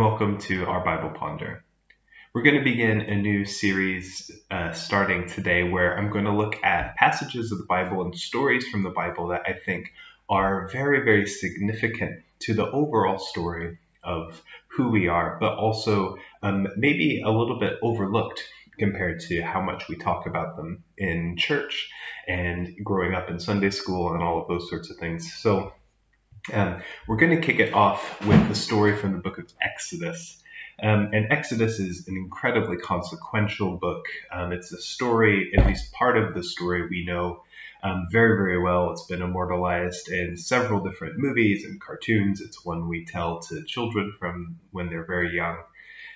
welcome to our Bible Ponder. We're going to begin a new series uh, starting today where I'm going to look at passages of the Bible and stories from the Bible that I think are very, very significant to the overall story of who we are, but also um, maybe a little bit overlooked compared to how much we talk about them in church and growing up in Sunday school and all of those sorts of things. So, um, we're going to kick it off with the story from the book of Exodus. Um, and Exodus is an incredibly consequential book. Um, it's a story, at least part of the story we know um, very, very well. It's been immortalized in several different movies and cartoons. It's one we tell to children from when they're very young.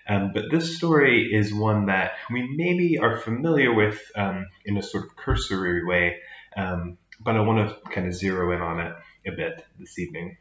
Um, but this story is one that we maybe are familiar with um, in a sort of cursory way, um, but I want to kind of zero in on it a bit this evening.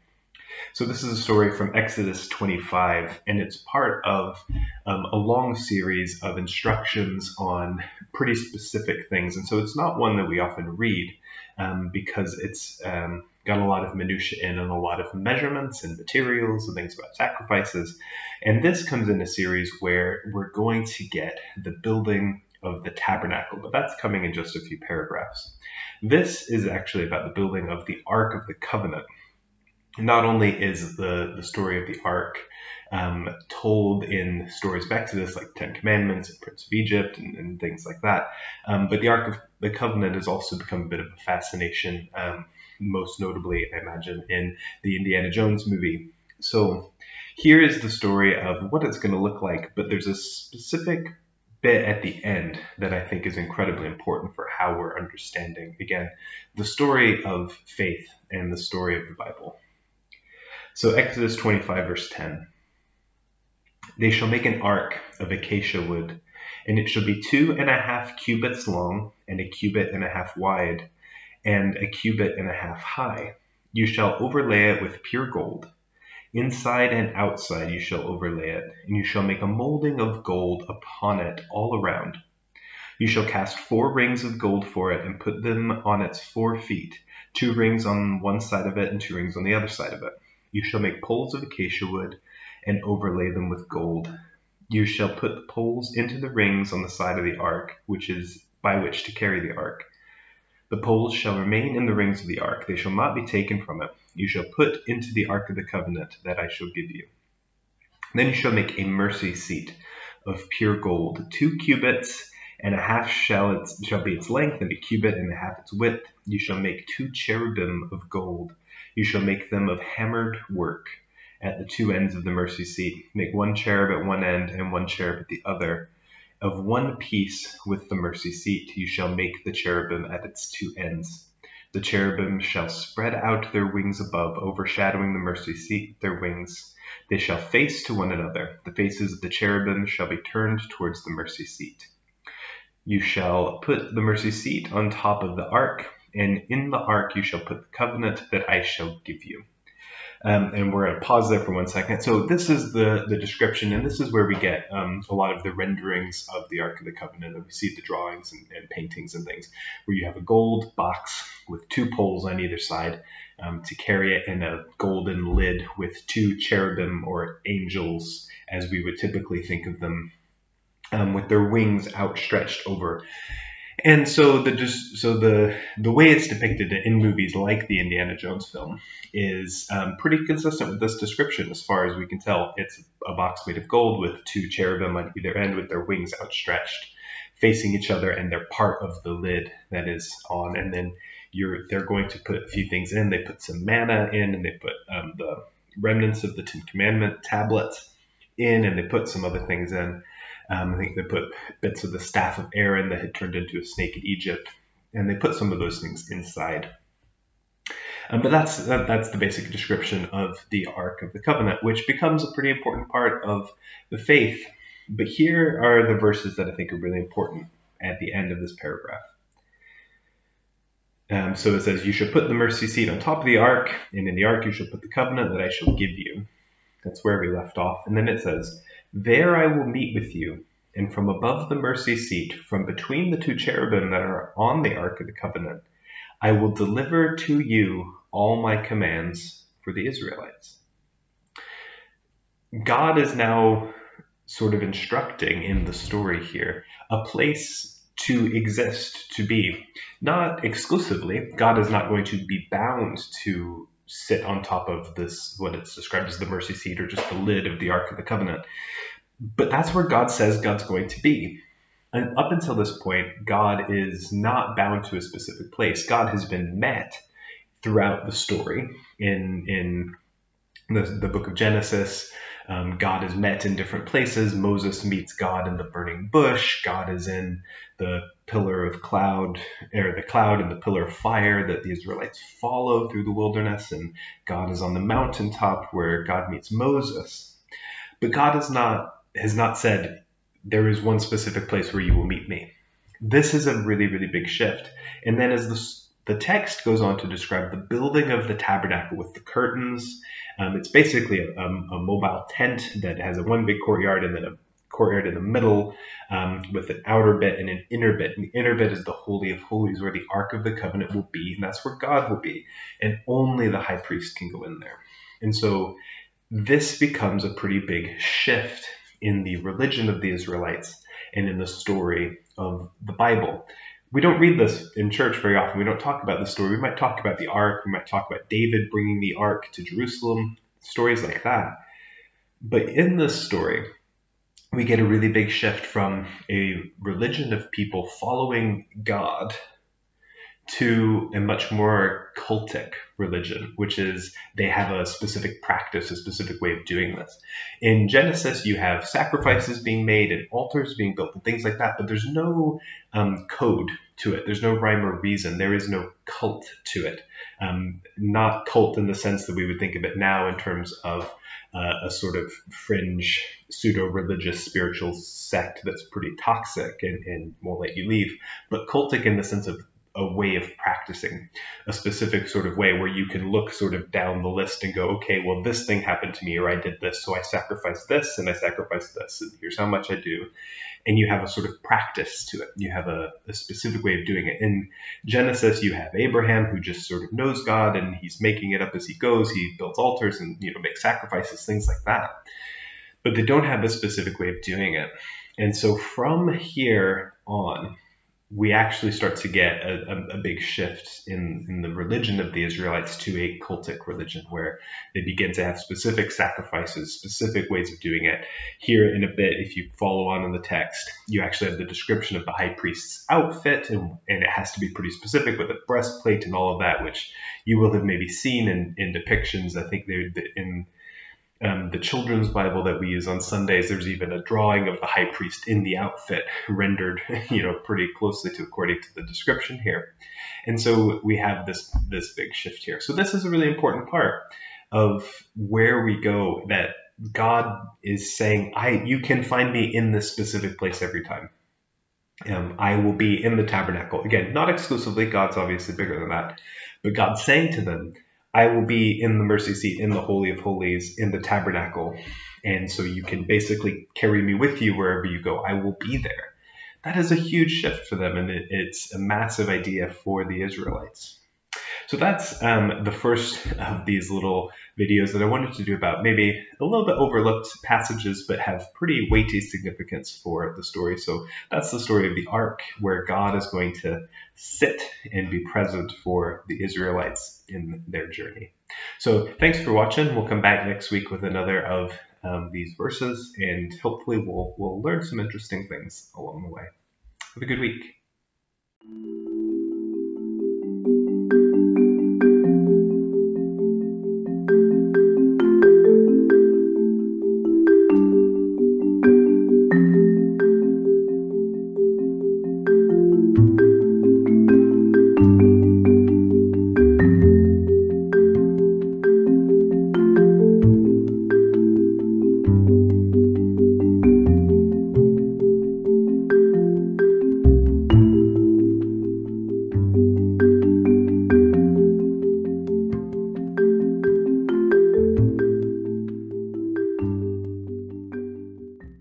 So this is a story from Exodus 25, and it's part of um, a long series of instructions on pretty specific things. And so it's not one that we often read um, because it's um, got a lot of minutia in and a lot of measurements and materials and things about sacrifices. And this comes in a series where we're going to get the building of the tabernacle, but that's coming in just a few paragraphs. This is actually about the building of the Ark of the Covenant not only is the, the story of the ark um, told in stories of Exodus, like Ten Commandments and Prince of Egypt and, and things like that, um, but the Ark of the Covenant has also become a bit of a fascination, um, most notably, I imagine, in the Indiana Jones movie. So here is the story of what it's going to look like, but there's a specific bit at the end that I think is incredibly important for how we're understanding, again, the story of faith and the story of the Bible. So Exodus 25, verse 10. They shall make an ark of acacia wood, and it shall be two and a half cubits long, and a cubit and a half wide, and a cubit and a half high. You shall overlay it with pure gold. Inside and outside you shall overlay it, and you shall make a molding of gold upon it all around. You shall cast four rings of gold for it, and put them on its four feet, two rings on one side of it, and two rings on the other side of it. You shall make poles of acacia wood and overlay them with gold. You shall put the poles into the rings on the side of the ark, which is by which to carry the ark. The poles shall remain in the rings of the ark, they shall not be taken from it. You shall put into the ark of the covenant that I shall give you. Then you shall make a mercy seat of pure gold, two cubits and a half shall, its, shall be its length, and a cubit and a half its width. You shall make two cherubim of gold. You shall make them of hammered work at the two ends of the mercy seat. Make one cherub at one end and one cherub at the other. Of one piece with the mercy seat, you shall make the cherubim at its two ends. The cherubim shall spread out their wings above, overshadowing the mercy seat with their wings. They shall face to one another. The faces of the cherubim shall be turned towards the mercy seat. You shall put the mercy seat on top of the ark and in the ark you shall put the covenant that I shall give you. Um, and we're going to pause there for one second. So this is the, the description, and this is where we get um, a lot of the renderings of the Ark of the Covenant. And we see the drawings and, and, paintings and things, where you have a gold box with two poles on either side um, to carry it, and a golden lid with two cherubim or angels, as we would typically think of them, um, with their wings outstretched over and so the just so the the way it's depicted in movies like the Indiana Jones film is um, pretty consistent with this description as far as we can tell. It's a box made of gold with two cherubim on either end with their wings outstretched, facing each other, and they're part of the lid that is on. And then you're they're going to put a few things in. They put some manna in, and they put um, the remnants of the Ten Commandment tablets in, and they put some other things in. Um, I think they put bits of the staff of Aaron that had turned into a snake in Egypt, and they put some of those things inside. Um, but that's that, that's the basic description of the Ark of the Covenant, which becomes a pretty important part of the faith. But here are the verses that I think are really important at the end of this paragraph. Um, so it says, You shall put the mercy seat on top of the ark, and in the ark you shall put the covenant that I shall give you. That's where we left off. And then it says, there I will meet with you, and from above the mercy seat, from between the two cherubim that are on the ark of the covenant, I will deliver to you all my commands for the Israelites. God is now sort of instructing in the story here a place to exist, to be. Not exclusively. God is not going to be bound to sit on top of this, what it's described as the mercy seat or just the lid of the Ark of the Covenant. But that's where God says God's going to be. And up until this point, God is not bound to a specific place. God has been met throughout the story in in the, the book of Genesis. Um, God is met in different places. Moses meets God in the burning bush. God is in the pillar of cloud, or the cloud and the pillar of fire that the Israelites follow through the wilderness. And God is on the mountaintop where God meets Moses. But God has not has not said there is one specific place where you will meet me. This is a really really big shift. And then as the the text goes on to describe the building of the tabernacle with the curtains. Um, it's basically a, a, mobile tent that has a one big courtyard and then a courtyard in the middle um, with an outer bit and an inner bit. And the inner bit is the Holy of Holies where the Ark of the Covenant will be, and that's where God will be. And only the high priest can go in there. And so this becomes a pretty big shift in the religion of the Israelites and in the story of the Bible we don't read this in church very often. We don't talk about the story. We might talk about the ark. We might talk about David bringing the ark to Jerusalem, stories like that. But in this story, we get a really big shift from a religion of people following God to a much more cultic religion, which is they have a specific practice, a specific way of doing this. In Genesis, you have sacrifices being made and altars being built and things like that, but there's no um, code to it. There's no rhyme or reason. There is no cult to it. Um, not cult in the sense that we would think of it now in terms of uh, a sort of fringe pseudo religious spiritual sect that's pretty toxic and, and won't let you leave, but cultic in the sense of a way of practicing a specific sort of way where you can look sort of down the list and go, okay, well, this thing happened to me, or I did this, so I sacrificed this and I sacrificed this, and here's how much I do. And you have a sort of practice to it. You have a, a specific way of doing it. In Genesis, you have Abraham who just sort of knows God and he's making it up as he goes. He builds altars and you know makes sacrifices, things like that. But they don't have a specific way of doing it. And so from here on, we actually start to get a, a, a, big shift in, in the religion of the Israelites to a cultic religion where they begin to have specific sacrifices, specific ways of doing it. Here in a bit, if you follow on in the text, you actually have the description of the high priest's outfit, and, and it has to be pretty specific with a breastplate and all of that, which you will have maybe seen in, in depictions. I think they in um, the children's Bible that we use on Sundays, there's even a drawing of the high priest in the outfit rendered, you know, pretty closely to according to the description here. And so we have this this big shift here. So this is a really important part of where we go that God is saying, I you can find me in this specific place every time. Um, I will be in the tabernacle. Again, not exclusively, God's obviously bigger than that. But God's saying to them, I will be in the mercy seat, in the Holy of Holies, in the tabernacle. And so you can basically carry me with you wherever you go. I will be there. That is a huge shift for them, and it, it's a massive idea for the Israelites. So that's um, the first of these little videos that I wanted to do about maybe a little bit overlooked passages, but have pretty weighty significance for the story. So that's the story of the ark, where God is going to sit and be present for the Israelites in their journey. So thanks for watching. We'll come back next week with another of um, these verses, and hopefully we'll we'll learn some interesting things along the way. Have a good week.